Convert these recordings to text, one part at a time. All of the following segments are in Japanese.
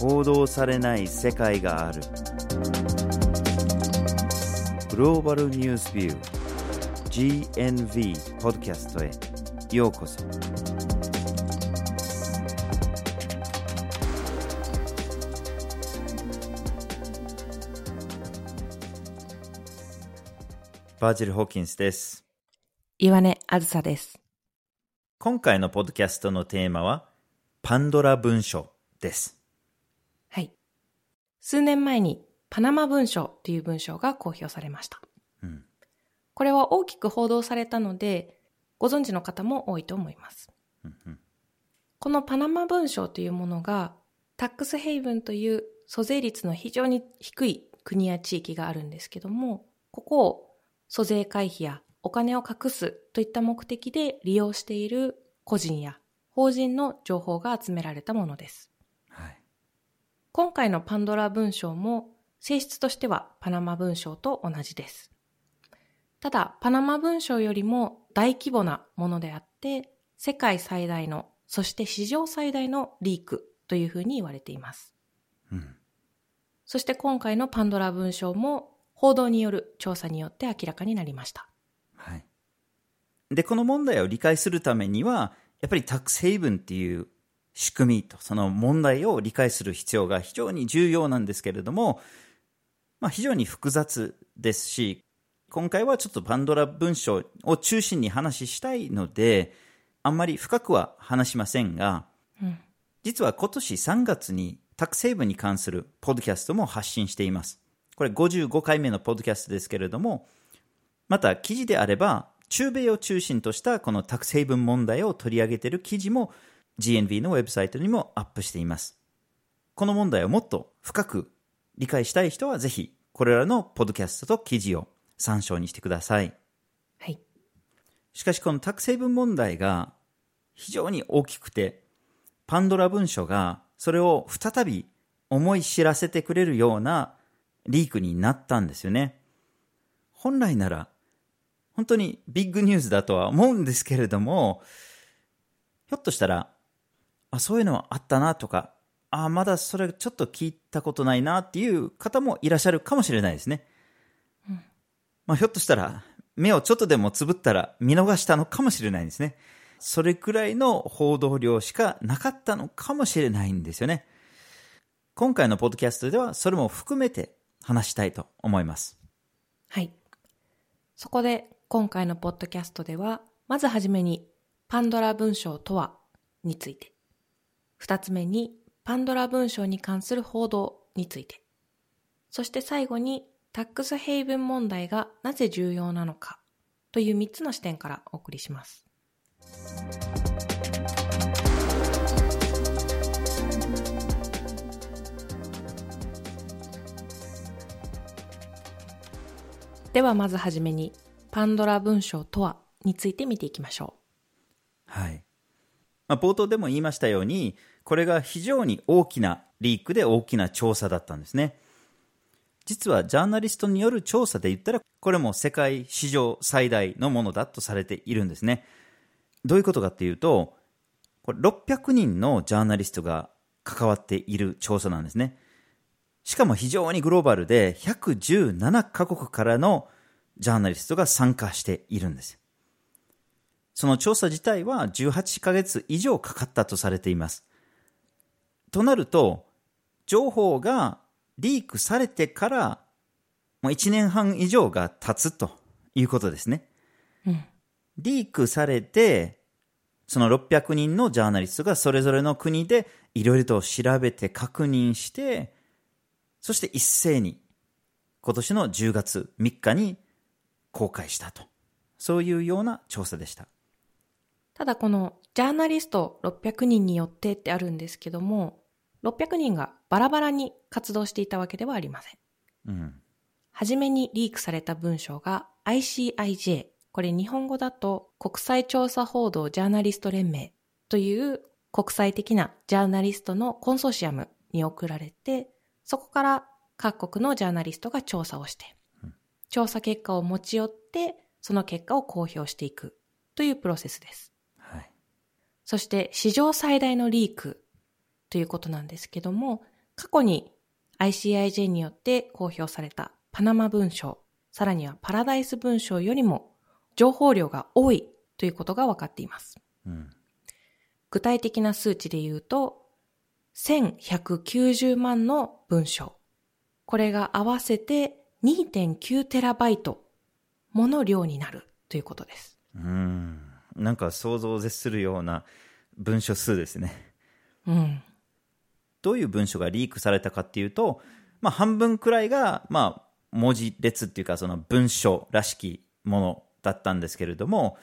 報道されない世界があるグローバルニュースビュー GNV ポッドキャストへようこそバージル・ホーキンスです岩根あずさです。今回のポッドキャストのテーマはパンドラ文書ですはい。数年前にパナマ文書という文章が公表されました。うんこれは大きく報道されたので、ご存知の方も多いと思います。うんうんこのパナマ文書というものが、タックスヘイブンという租税率の非常に低い国や地域があるんですけども、ここを租税回避やお金を隠すといった目的で利用している個人や法人の情報が集められたものです。はい今回のパンドラ文章も性質としてはパナマ文章と同じです。ただ、パナマ文章よりも大規模なものであって、世界最大の、そして史上最大のリークというふうに言われています。うんそして今回のパンドラ文章も報道による調査によって明らかになりました。はい。で、この問題を理解するためには、やっぱりタックスヘイブンっていう仕組みとその問題を理解する必要が非常に重要なんですけれども、まあ非常に複雑ですし、今回はちょっとパンドラ文章を中心に話したいので、あんまり深くは話しませんが、うん。実は今年3月にタックスヘイブンに関するポッドキャストも発信しています。これ55回目のポッドキャストですけれども、また記事であれば、中米を中心としたこのタックスヘイブン問題を取り上げている記事も GNV のウェブサイトにもアップしています。この問題をもっと深く理解したい人はぜひこれらのポッドキャストと記事を参照にしてください。はい。しかしこのタックスヘイブン問題が非常に大きくて、パンドラ文書がそれを再び思い知らせてくれるようなリークになったんですよね。本来なら本当にビッグニュースだとは思うんですけれども、ひょっとしたら、あ、そういうのはあったなとか、あ、まだそれちょっと聞いたことないなっていう方もいらっしゃるかもしれないですね。まあ、ひょっとしたら、目をちょっとでもつぶったら見逃したのかもしれないんですね。それくらいの報道量しかなかったのかもしれないんですよね。今回のポッドキャストではそれも含めて話したいと思います。はい。そこで今回のポッドキャストでは、まずはじめにパンドラ文章とはについて、二つ目にパンドラ文章に関する報道について、そして最後にタックスヘイブン問題がなぜ重要なのかという三つの視点からお送りします。ではまずはじめにパンドラ文章とはについて見ていきましょうはい。まあ、冒頭でも言いましたように、これが非常に大きなリークで大きな調査だったんですね。実はジャーナリストによる調査で言ったら、これも世界史上最大のものだとされているんですね。どういうことかっていうと、これ600人のジャーナリストが関わっている調査なんですね。しかも非常にグローバルで117カ国からのジャーナリストが参加しているんです。その調査自体は18ヶ月以上かかったとされています。となると、情報がリークされてからもう1年半以上が経つということですね。う。うん。リークされて、その600人のジャーナリストがそれぞれの国でいろいろと調べて確認して、そして一斉に今年の10月3日に公開したと。そういうような調査でした。ただこのジャーナリスト600人によってってあるんですけども、600人がバラバラに活動していたわけではありません。うん。はじめにリークされた文章が ICIJ、これ日本語だと国際調査報道ジャーナリスト連盟という国際的なジャーナリストのコンソーシアムに送られて、そこから各国のジャーナリストが調査をして、調査結果を持ち寄って、その結果を公表していくというプロセスです。はい。そして史上最大のリークということなんですけども、過去に ICIJ によって公表されたパナマ文書、さらにはパラダイス文書よりも情報量が多いということが分かっています。うん。具体的な数値で言うと、1190万の文章。これが合わせて2.9テラバイトもの量になるということです。うん。なんか想像を絶するような文書数ですね。うん。どういう文書がリークされたかっていうと、まあ半分くらいが、まあ文字列っていうかその文書らしきものだったんですけれども、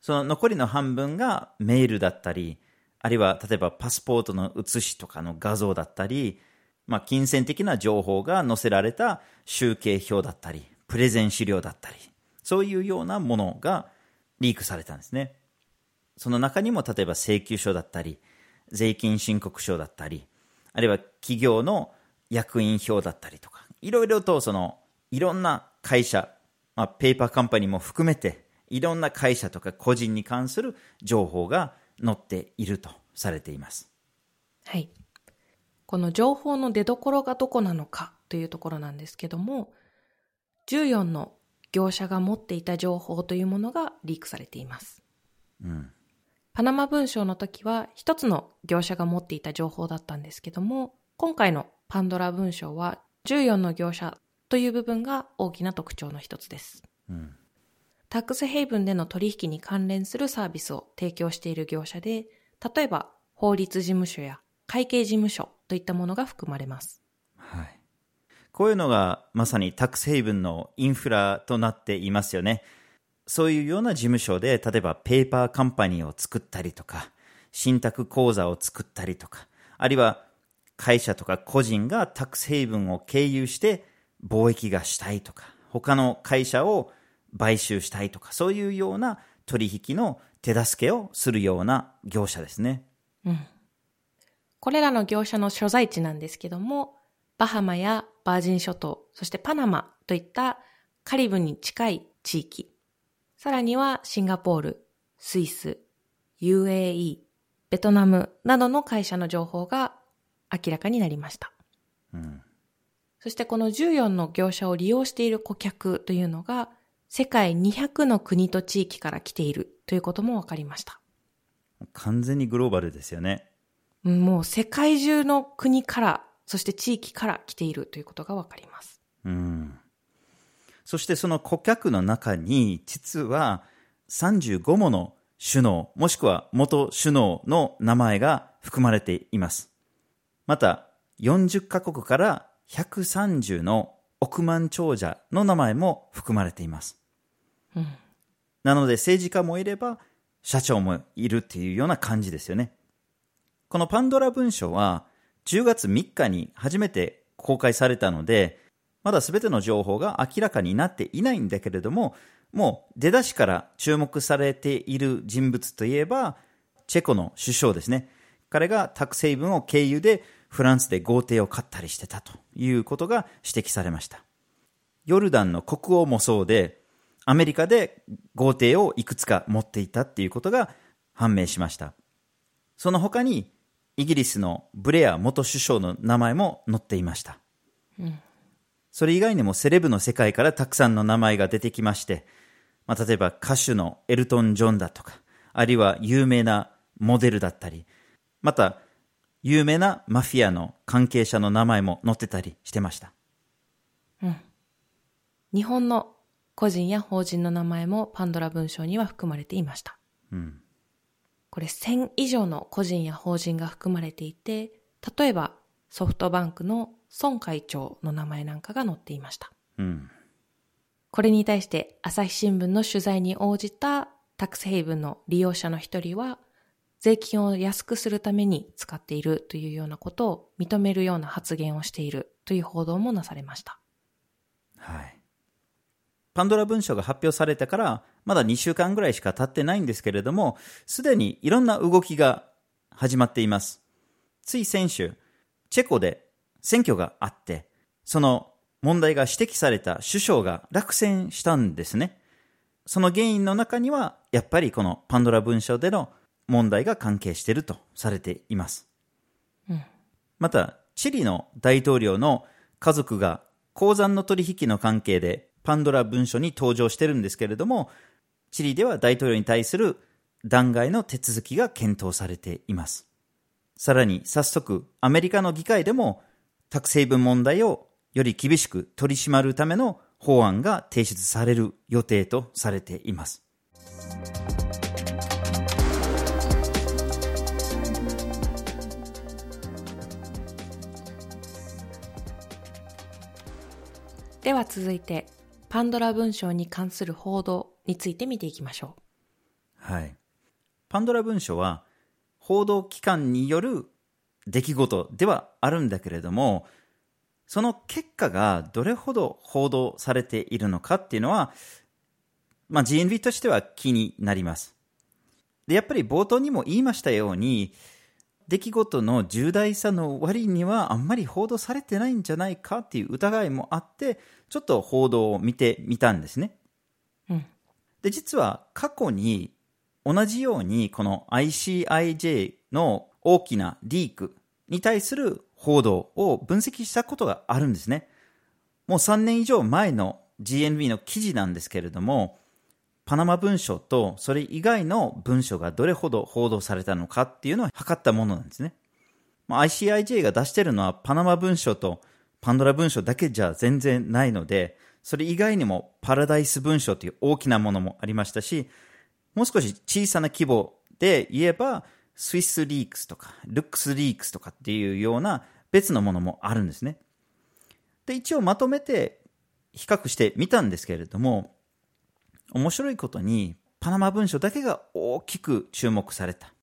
その残りの半分がメールだったり、あるいは例えばパスポートの写しとかの画像だったり、まあ金銭的な情報が載せられた集計表だったり、プレゼン資料だったり、そういうようなものがリークされたんですね。その中にも例えば請求書だったり、税金申告書だったり、あるいは企業の役員表だったりとか、いろいろとその、いろんな会社、まあ、ペーパーカンパニーも含めて、いろんな会社とか個人に関する情報が載っているとされています。はい。この情報の出所がどこなのかというところなんですけども、14の業者が持っていた情報というものがリークされています。うん。パナマ文書の時は一つの業者が持っていた情報だったんですけども、今回のパンドラ文書は14の業者という部分が大きな特徴の一つです。うん。タックスヘイブンでの取引に関連するサービスを提供している業者で、例えば法律事務所や会計事務所といったものが含まれます。こういうのがまさにタックスヘイブンのインフラとなっていますよね。そういうような事務所で、例えばペーパーカンパニーを作ったりとか、信託口座を作ったりとか、あるいは会社とか個人がタックスヘイブンを経由して貿易がしたいとか、他の会社を買収したいとか、そういうような取引の手助けをするような業者ですね。うんこれらの業者の所在地なんですけども、バハマやバージン諸島、そしてパナマといったカリブに近い地域、さらにはシンガポール、スイス、UAE、ベトナムなどの会社の情報が明らかになりました。うん。そしてこの14の業者を利用している顧客というのが世界200の国と地域から来ているということも分かりました。完全にグローバルですよね。うんもう世界中の国から、そして地域から来ているということが分かります。うん。そしてその顧客の中に、実は35もの首脳、もしくは元首脳の名前が含まれています。また、40カ国から130の億万長者の名前も含まれています。うんなので政治家もいれば、社長もいるっていうような感じですよね。このパンドラ文書は10月3日に初めて公開されたので、まだ全ての情報が明らかになっていないんだけれども、もう出だしから注目されている人物といえば、チェコの首相ですね。彼がタクセイブンを経由でフランスで豪邸を買ったりしてたということが指摘されました。ヨルダンの国王もそうで、アメリカで豪邸をいくつか持っていたっていうことが判明しました。その他に、イギリスのブレア元首相の名前も載っていました。それ以外にもセレブの世界からたくさんの名前が出てきまして、まあ、例えば歌手のエルトン・ジョンだとか、あるいは有名なモデルだったり、また有名なマフィアの関係者の名前も載ってたりしてました。日本の個人や法人の名前もパンドラ文書には含まれていました。うん。これ1000以上の個人や法人が含まれていて、例えばソフトバンクの孫会長の名前なんかが載っていました。うん。これに対して朝日新聞の取材に応じたタックスヘイブンの利用者の一人は、税金を安くするために使っているというようなことを認めるような発言をしているという報道もなされました。はい。パンドラ文書が発表されてから、まだ2週間ぐらいしか経ってないんですけれども、すでにいろんな動きが始まっています。つい先週、チェコで選挙があって、その問題が指摘された首相が落選したんですね。その原因の中には、やっぱりこのパンドラ文書での問題が関係しているとされています。また、チリの大統領の家族が鉱山の取引の関係でパンドラ文書に登場してるんですけれども、チリでは大統領に対する弾劾の手続きが検討されています。さらに早速アメリカの議会でもタ成分問題をより厳しく取り締まるための法案が提出される予定とされています。では続いて、パンドラ文書に関する報道について見ていきましょう。はい。パンドラ文書は、報道機関による出来事ではあるんだけれども、その結果がどれほど報道されているのかっていうのは、まあ、GNV としては気になります。で、やっぱり冒頭にも言いましたように、出来事の重大さの割にはあんまり報道されてないんじゃないかっていう疑いもあって、ちょっと報道を見てみたんですね。うん、で、実は過去に同じようにこの ICIJ の大きなリークに対する報道を分析したことがあるんですね。もう3年以上前の GNB の記事なんですけれども、パナマ文書とそれ以外の文書がどれほど報道されたのかっていうのを測ったものなんですね。まあ ICIJ が出してるのはパナマ文書とパンドラ文書だけじゃ全然ないので、それ以外にもパラダイス文書という大きなものもありましたし、もう少し小さな規模で言えば、スイスリークスとか、ルックスリークスとかっていうような別のものもあるんですね。で、一応まとめて比較してみたんですけれども、面白いことに、パナマ文書だけが大きく注目された。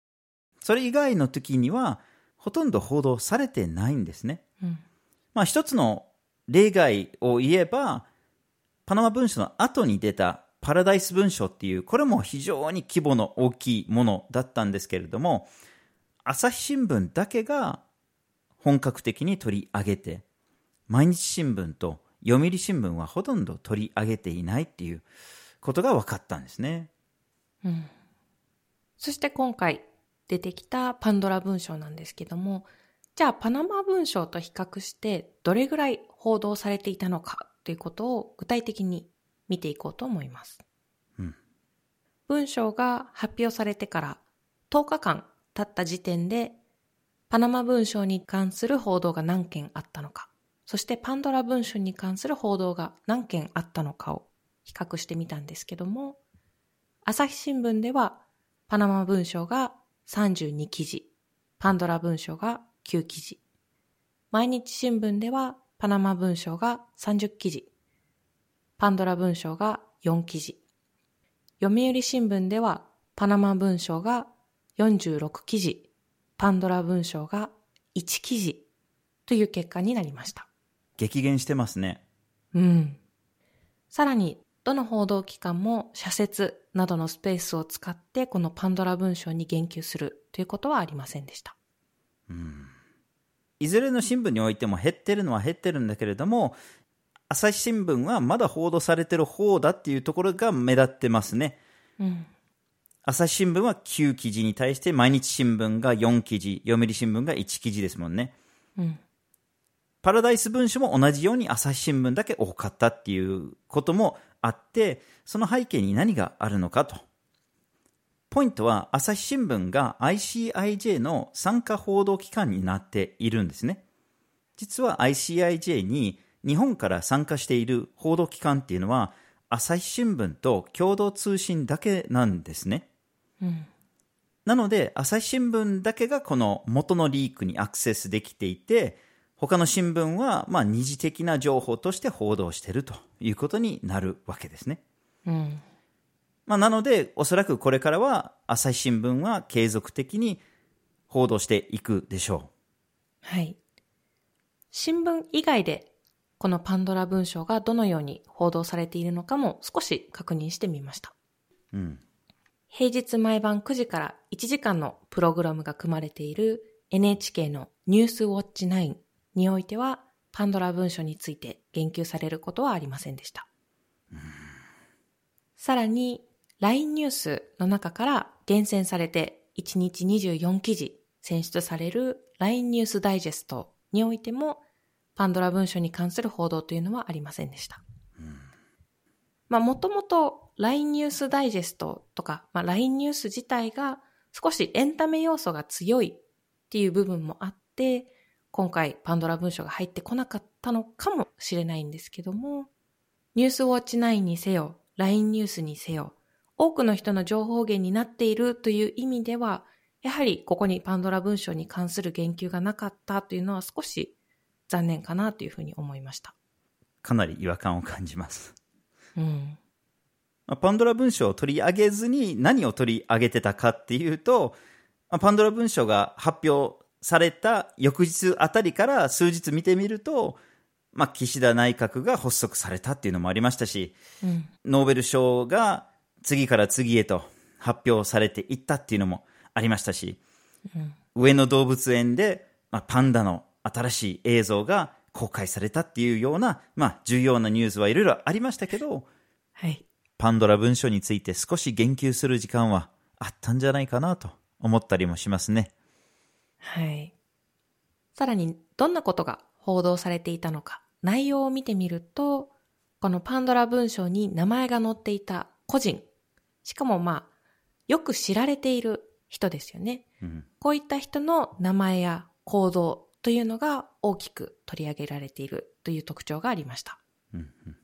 それ以外の時には、ほとんど報道されてないんですね。うん、まあ一つの例外を言えば、パナマ文書の後に出たパラダイス文書っていう、これも非常に規模の大きいものだったんですけれども、朝日新聞だけが本格的に取り上げて、毎日新聞と読売新聞はほとんど取り上げていないっていう、ことが分かったんですね。うん。そして今回出てきたパンドラ文章なんですけども、じゃあパナマ文章と比較してどれぐらい報道されていたのかということを具体的に見ていこうと思います。うん、文章が発表されてから10日間経った時点でパナマ文章に関する報道が何件あったのか、そしてパンドラ文書に関する報道が何件あったのかを比較してみたんですけども、朝日新聞ではパナマ文書が32記事、パンドラ文書が9記事、毎日新聞ではパナマ文書が30記事、パンドラ文書が4記事、読売新聞ではパナマ文書が46記事、パンドラ文書が1記事という結果になりました。激減してますね。うん。さらにどの報道機関も社説などのスペースを使ってこのパンドラ文章に言及するということはありませんでした。うん。いずれの新聞においても減ってるのは減ってるんだけれども、朝日新聞はまだ報道されてる方だっていうところが目立ってますね。うん。朝日新聞は9記事に対して毎日新聞が4記事、読売新聞が1記事ですもんね。うん。パラダイス文書も同じように朝日新聞だけ多かったっていうこともあって、その背景に何があるのかと。ポイントは朝日新聞が ICIJ の参加報道機関になっているんですね。実は ICIJ に日本から参加している報道機関っていうのは朝日新聞と共同通信だけなんですね。うん、なので朝日新聞だけがこの元のリークにアクセスできていて、他の新聞は、まあ、二次的な情報として報道しているということになるわけですね。うん。まあ、なので、おそらくこれからは、朝日新聞は継続的に報道していくでしょう。はい。新聞以外で、このパンドラ文章がどのように報道されているのかも少し確認してみました。うん。平日毎晩9時から1時間のプログラムが組まれている NHK のニュースウォッチ9においては、パンドラ文書について言及されることはありませんでした。さらに、LINE ニュースの中から厳選されて1日24記事選出される LINE ニュースダイジェストにおいても、パンドラ文書に関する報道というのはありませんでした。まあ、もともと LINE ニュースダイジェストとか、まあ、LINE ニュース自体が少しエンタメ要素が強いっていう部分もあって、今回パンドラ文書が入ってこなかったのかもしれないんですけども、ニュースウォッチ9にせよ、LINE ニュースにせよ、多くの人の情報源になっているという意味では、やはりここにパンドラ文書に関する言及がなかったというのは少し残念かなというふうに思いました。かなり違和感を感じます。うん。パンドラ文書を取り上げずに何を取り上げてたかっていうと、パンドラ文書が発表された翌日あたりから数日見てみると、まあ、岸田内閣が発足されたっていうのもありましたし、うん、ノーベル賞が次から次へと発表されていったっていうのもありましたし、うん、上野動物園で、まあ、パンダの新しい映像が公開されたっていうような、まあ、重要なニュースはいろいろありましたけど、はい。パンドラ文書について少し言及する時間はあったんじゃないかなと思ったりもしますね。はい。さらに、どんなことが報道されていたのか、内容を見てみると、このパンドラ文書に名前が載っていた個人、しかもまあ、よく知られている人ですよね。うん、こういった人の名前や行動というのが大きく取り上げられているという特徴がありました。うんうん、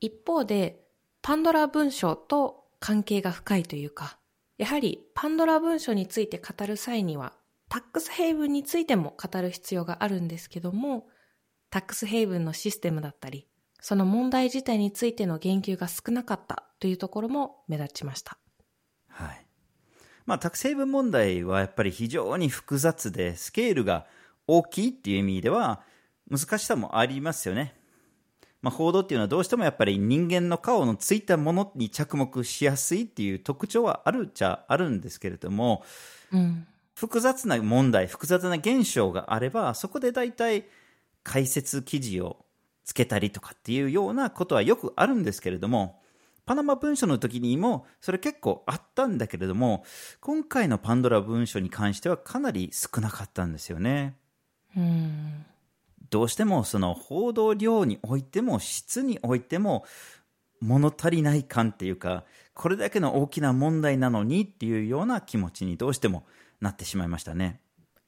一方で、パンドラ文書と関係が深いというか、やはりパンドラ文書について語る際には、タックスヘイブンについても語る必要があるんですけども、タックスヘイブンのシステムだったり、その問題自体についての言及が少なかったというところも目立ちました。はい。まあ、タックスヘイブン問題はやっぱり非常に複雑で、スケールが大きいっていう意味では難しさもありますよね。まあ、報道っていうのはどうしてもやっぱり人間の顔のついたものに着目しやすいっていう特徴はあるっちゃあるんですけれども、うん、複雑な問題、複雑な現象があれば、そこで大体解説記事をつけたりとかっていうようなことはよくあるんですけれども、パナマ文書の時にもそれ結構あったんだけれども、今回のパンドラ文書に関してはかなり少なかったんですよね。うんどうしてもその報道量においても質においても物足りない感っていうかこれだけの大きな問題なのにっていうような気持ちにどうしてもなってしまいましたね。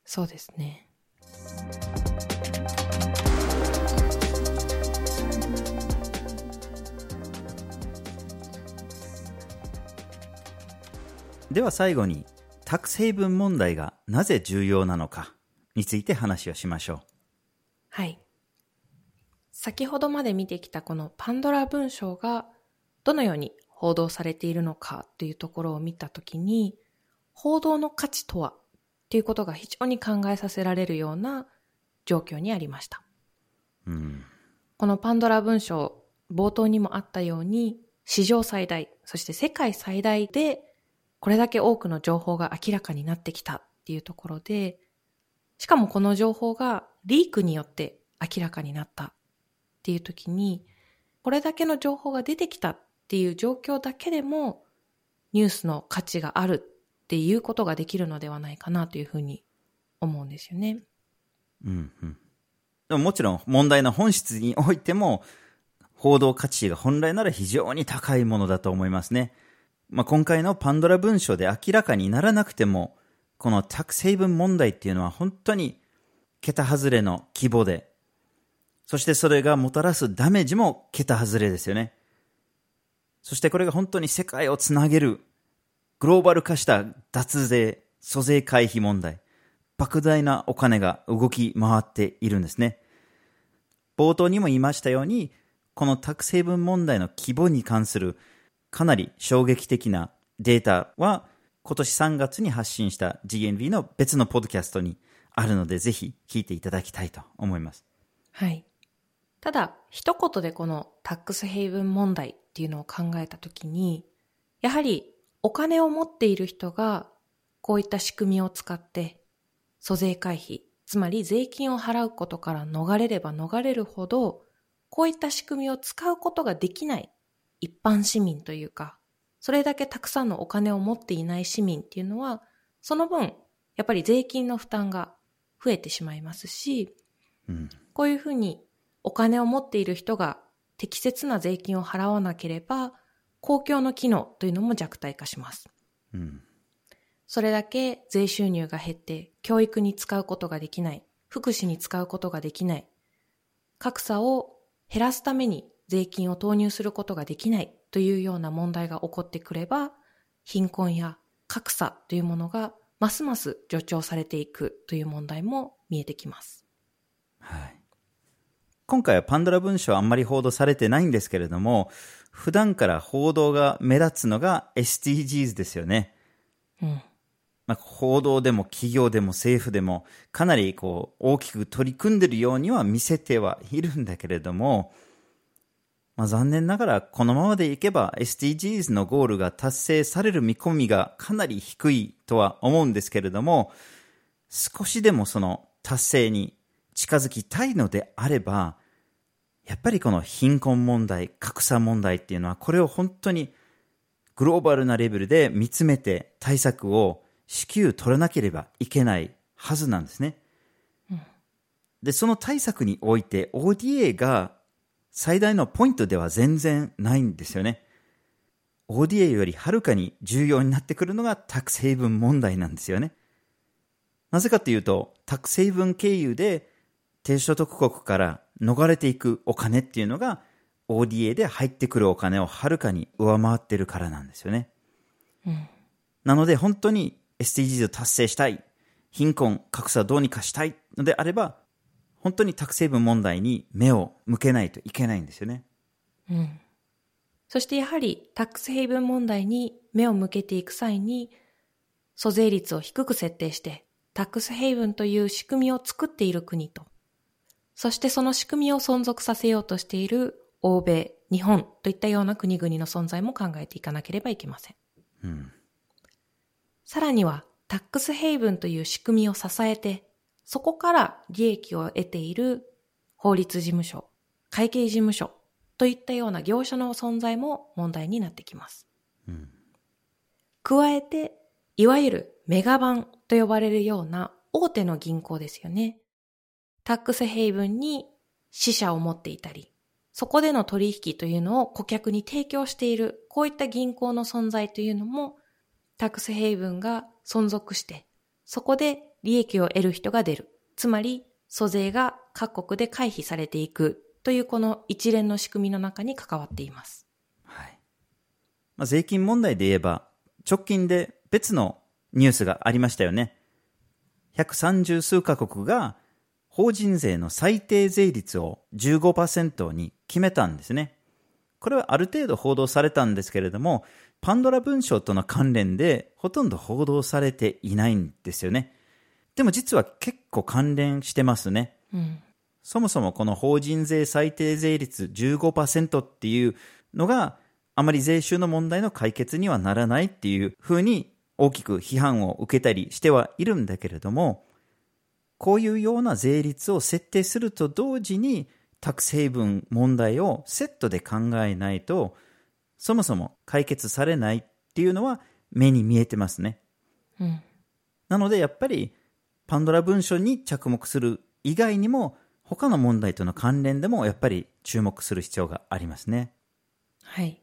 そうですね。では最後にタックスヘイブン問題がなぜ重要なのかについて話をしましょう。はい。先ほどまで見てきたこのパンドラ文章がどのように報道されているのかというところを見たときに、報道の価値とはっていうことが非常に考えさせられるような状況にありました。うん、このパンドラ文章、冒頭にもあったように、史上最大、そして世界最大で、これだけ多くの情報が明らかになってきたっていうところで、しかもこの情報がリークによって明らかになったっていう時に、これだけの情報が出てきたっていう状況だけでも、ニュースの価値があるっていうことができるのではないかなというふうに思うんですよね。うんうん。でももちろん問題の本質においても、報道価値が本来なら非常に高いものだと思いますね。まあ、今回のパンドラ文書で明らかにならなくても、このタック成分問題っていうのは本当に桁外れの規模で、そしてそれがもたらすダメージも桁外れですよね。そしてこれが本当に世界をつなげるグローバル化した脱税、租税回避問題、莫大なお金が動き回っているんですね。冒頭にも言いましたように、このタック成分問題の規模に関するかなり衝撃的なデータは今年3月に発信した GNV の別のポッドキャストにあるので、ぜひ聞いていただきたいと思います。はい。ただ、一言でこのタックスヘイブン問題っていうのを考えたときに、やはりお金を持っている人がこういった仕組みを使って租税回避、つまり税金を払うことから逃れれば逃れるほど、こういった仕組みを使うことができない一般市民というか、それだけたくさんのお金を持っていない市民っていうのは、その分、やっぱり税金の負担が増えてしまいますし、うん。こういうふうにお金を持っている人が適切な税金を払わなければ、公共の機能というのも弱体化します。うん。それだけ税収入が減って教育に使うことができない、福祉に使うことができない、格差を減らすために税金を投入することができないというような問題が起こってくれば、貧困や格差というものがますます助長されていくという問題も見えてきます。はい。今回はパンドラ文書はあんまり報道されてないんですけれども、普段から報道が目立つのが SDGs ですよね。うん。まあ、報道でも企業でも政府でもかなりこう大きく取り組んでるようには見せてはいるんだけれども、まあ、残念ながらこのままでいけば SDGs のゴールが達成される見込みがかなり低いとは思うんですけれども、少しでもその達成に近づきたいのであれば、やっぱりこの貧困問題、格差問題っていうのはこれを本当にグローバルなレベルで見つめて対策を至急取らなければいけないはずなんですね。で、その対策において ODA が最大のポイントでは全然ないんですよね。ODA よりはるかに重要になってくるのがタックスヘイブン問題なんですよね。なぜかというと、タックスヘイブン経由で低所得国から逃れていくお金っていうのが ODA で入ってくるお金をはるかに上回ってるからなんですよね。うん。なので本当に SDGs を達成したい、貧困、格差をどうにかしたいのであれば、本当にタックスヘイブン問題に目を向けないといけないんですよね。うん。そしてやはりタックスヘイブン問題に目を向けていく際に、租税率を低く設定して、タックスヘイブンという仕組みを作っている国と、そしてその仕組みを存続させようとしている欧米、日本といったような国々の存在も考えていかなければいけません。うん。さらには、タックスヘイブンという仕組みを支えて、そこから利益を得ている法律事務所、会計事務所といったような業者の存在も問題になってきます。うん。加えて、いわゆるメガバンと呼ばれるような大手の銀行ですよね。タックスヘイブンに支社を持っていたり、そこでの取引というのを顧客に提供している、こういった銀行の存在というのも、タックスヘイブンが存続して、そこで利益を得る人が出る。つまり、租税が各国で回避されていくというこの一連の仕組みの中に関わっています。はい。まあ、税金問題で言えば、直近で別のニュースがありましたよね。130数カ国が法人税の最低税率を15%に決めたんですね。これはある程度報道されたんですけれども、パンドラ文書との関連でほとんど報道されていないんですよね。でも実は結構関連してますね。うん。そもそもこの法人税最低税率15%っていうのがあまり税収の問題の解決にはならないっていうふうに大きく批判を受けたりしてはいるんだけれども、こういうような税率を設定すると同時にタックスヘイブン問題をセットで考えないと、そもそも解決されないっていうのは目に見えてますね。うん。なのでやっぱりパンドラ文書に着目する以外にも他の問題との関連でもやっぱり注目する必要がありますね。はい。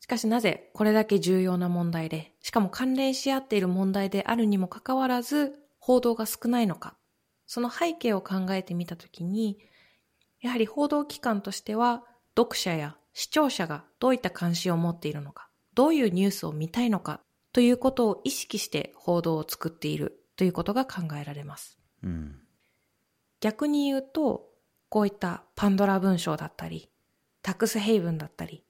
しかしなぜこれだけ重要な問題で、しかも関連し合っている問題であるにもかかわらず、報道が少ないのか。その背景を考えてみたときに、やはり報道機関としては、読者や視聴者がどういった関心を持っているのか、どういうニュースを見たいのか、ということを意識して報道を作っているということが考えられます。うん。逆に言うと、こういったパンドラ文章だったり、タックスヘイブンだったり、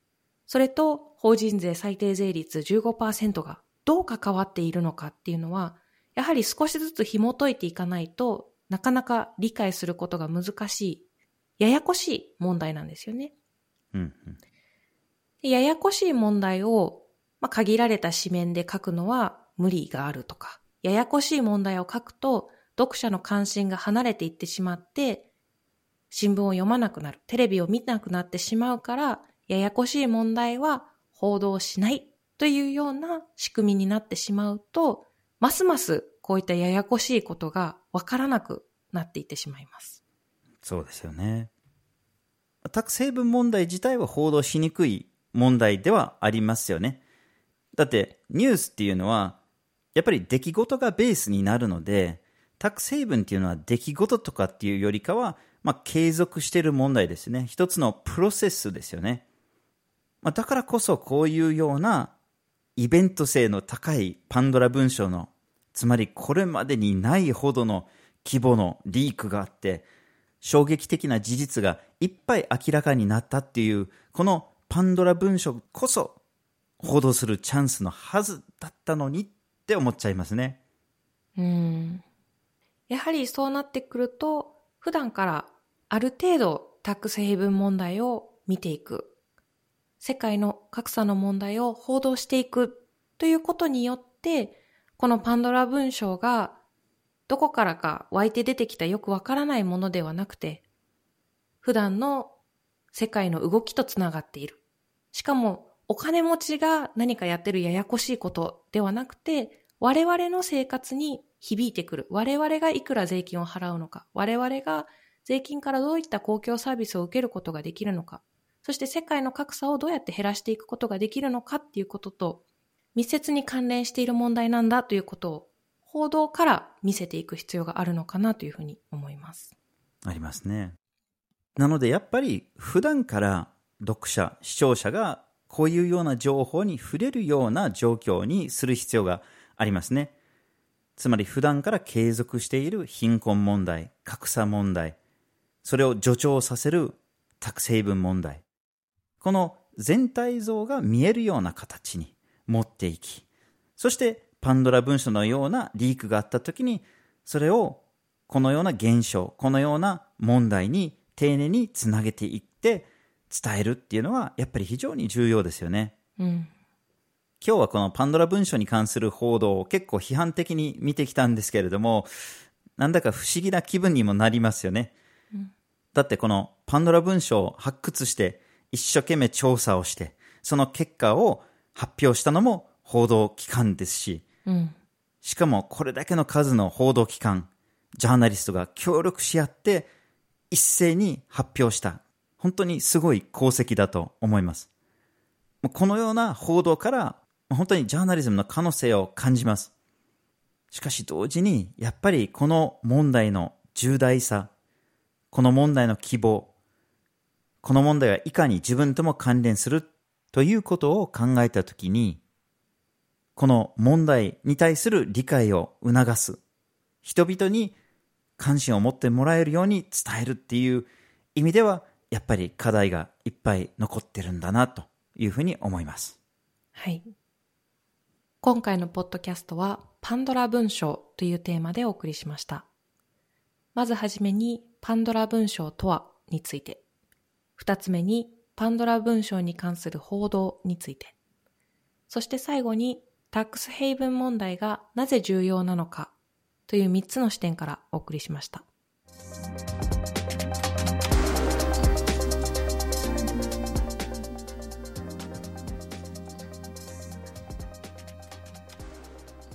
それと法人税最低税率15%がどう関わっているのかっていうのは、やはり少しずつ紐解いていかないとなかなか理解することが難しい、ややこしい問題なんですよね。うん。うんでややこしい問題を、まあ、限られた紙面で書くのは無理があるとか、ややこしい問題を書くと読者の関心が離れていってしまって、新聞を読まなくなる、テレビを見なくなってしまうから、ややこしい問題は報道しないというような仕組みになってしまうと、ますますこういったややこしいことがわからなくなっていってしまいます。そうですよね。タクスヘイブン問題自体は報道しにくい問題ではありますよね。だってニュースっていうのはやっぱり出来事がベースになるので、タクスヘイブンっていうのは出来事とかっていうよりかは、まあ、継続している問題ですね。一つのプロセスですよね。まあ、だからこそこういうようなイベント性の高いパンドラ文章の、つまりこれまでにないほどの規模のリークがあって、衝撃的な事実がいっぱい明らかになったっていう、このパンドラ文書こそ報道するチャンスのはずだったのにって思っちゃいますね。うん。やはりそうなってくると、普段からある程度タックスヘイブン問題を見ていく。世界の格差の問題を報道していくということによって、このパンドラ文章がどこからか湧いて出てきたよくわからないものではなくて、普段の世界の動きとつながっている。しかも、お金持ちが何かやってるややこしいことではなくて、我々の生活に響いてくる。我々がいくら税金を払うのか。我々が税金からどういった公共サービスを受けることができるのか。そして世界の格差をどうやって減らしていくことができるのかっていうことと密接に関連している問題なんだということを報道から見せていく必要があるのかなというふうに思います。ありますね。なのでやっぱり普段から読者、視聴者がこういうような情報に触れるような状況にする必要がありますね。つまり普段から継続している貧困問題、格差問題、それを助長させるタク成分問題。この全体像が見えるような形に持っていき、そしてパンドラ文書のようなリークがあった時に、それをこのような現象、このような問題に丁寧につなげていって伝えるっていうのはやっぱり非常に重要ですよね。うん。今日はこのパンドラ文書に関する報道を結構批判的に見てきたんですけれども、なんだか不思議な気分にもなりますよね。だってこのパンドラ文書を発掘して一生懸命調査をして、その結果を発表したのも報道機関ですし、うん。しかもこれだけの数の報道機関、ジャーナリストが協力し合って一斉に発表した。本当にすごい功績だと思います。このような報道から本当にジャーナリズムの可能性を感じます。しかし同時にやっぱりこの問題の重大さ、この問題の希望、この問題がいかに自分とも関連するということを考えたときに、この問題に対する理解を促す。人々に関心を持ってもらえるように伝えるっていう意味では、やっぱり課題がいっぱい残ってるんだなというふうに思います。はい。今回のポッドキャストはパンドラ文章というテーマでお送りしました。まずはじめにパンドラ文章とはについて。二つ目にパンドラ文章に関する報道について。そして最後にタックスヘイブン問題がなぜ重要なのかという三つの視点からお送りしました。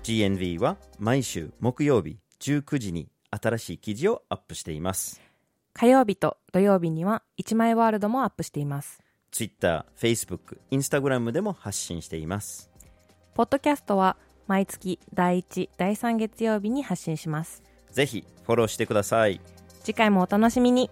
GNV は毎週木曜日19時に新しい記事をアップしています。火曜日と土曜日には一枚ワールドもアップしています。Twitter、Facebook、Instagram でも発信しています。ポッドキャストは毎月第1、第3月曜日に発信します。ぜひフォローしてください。次回もお楽しみに。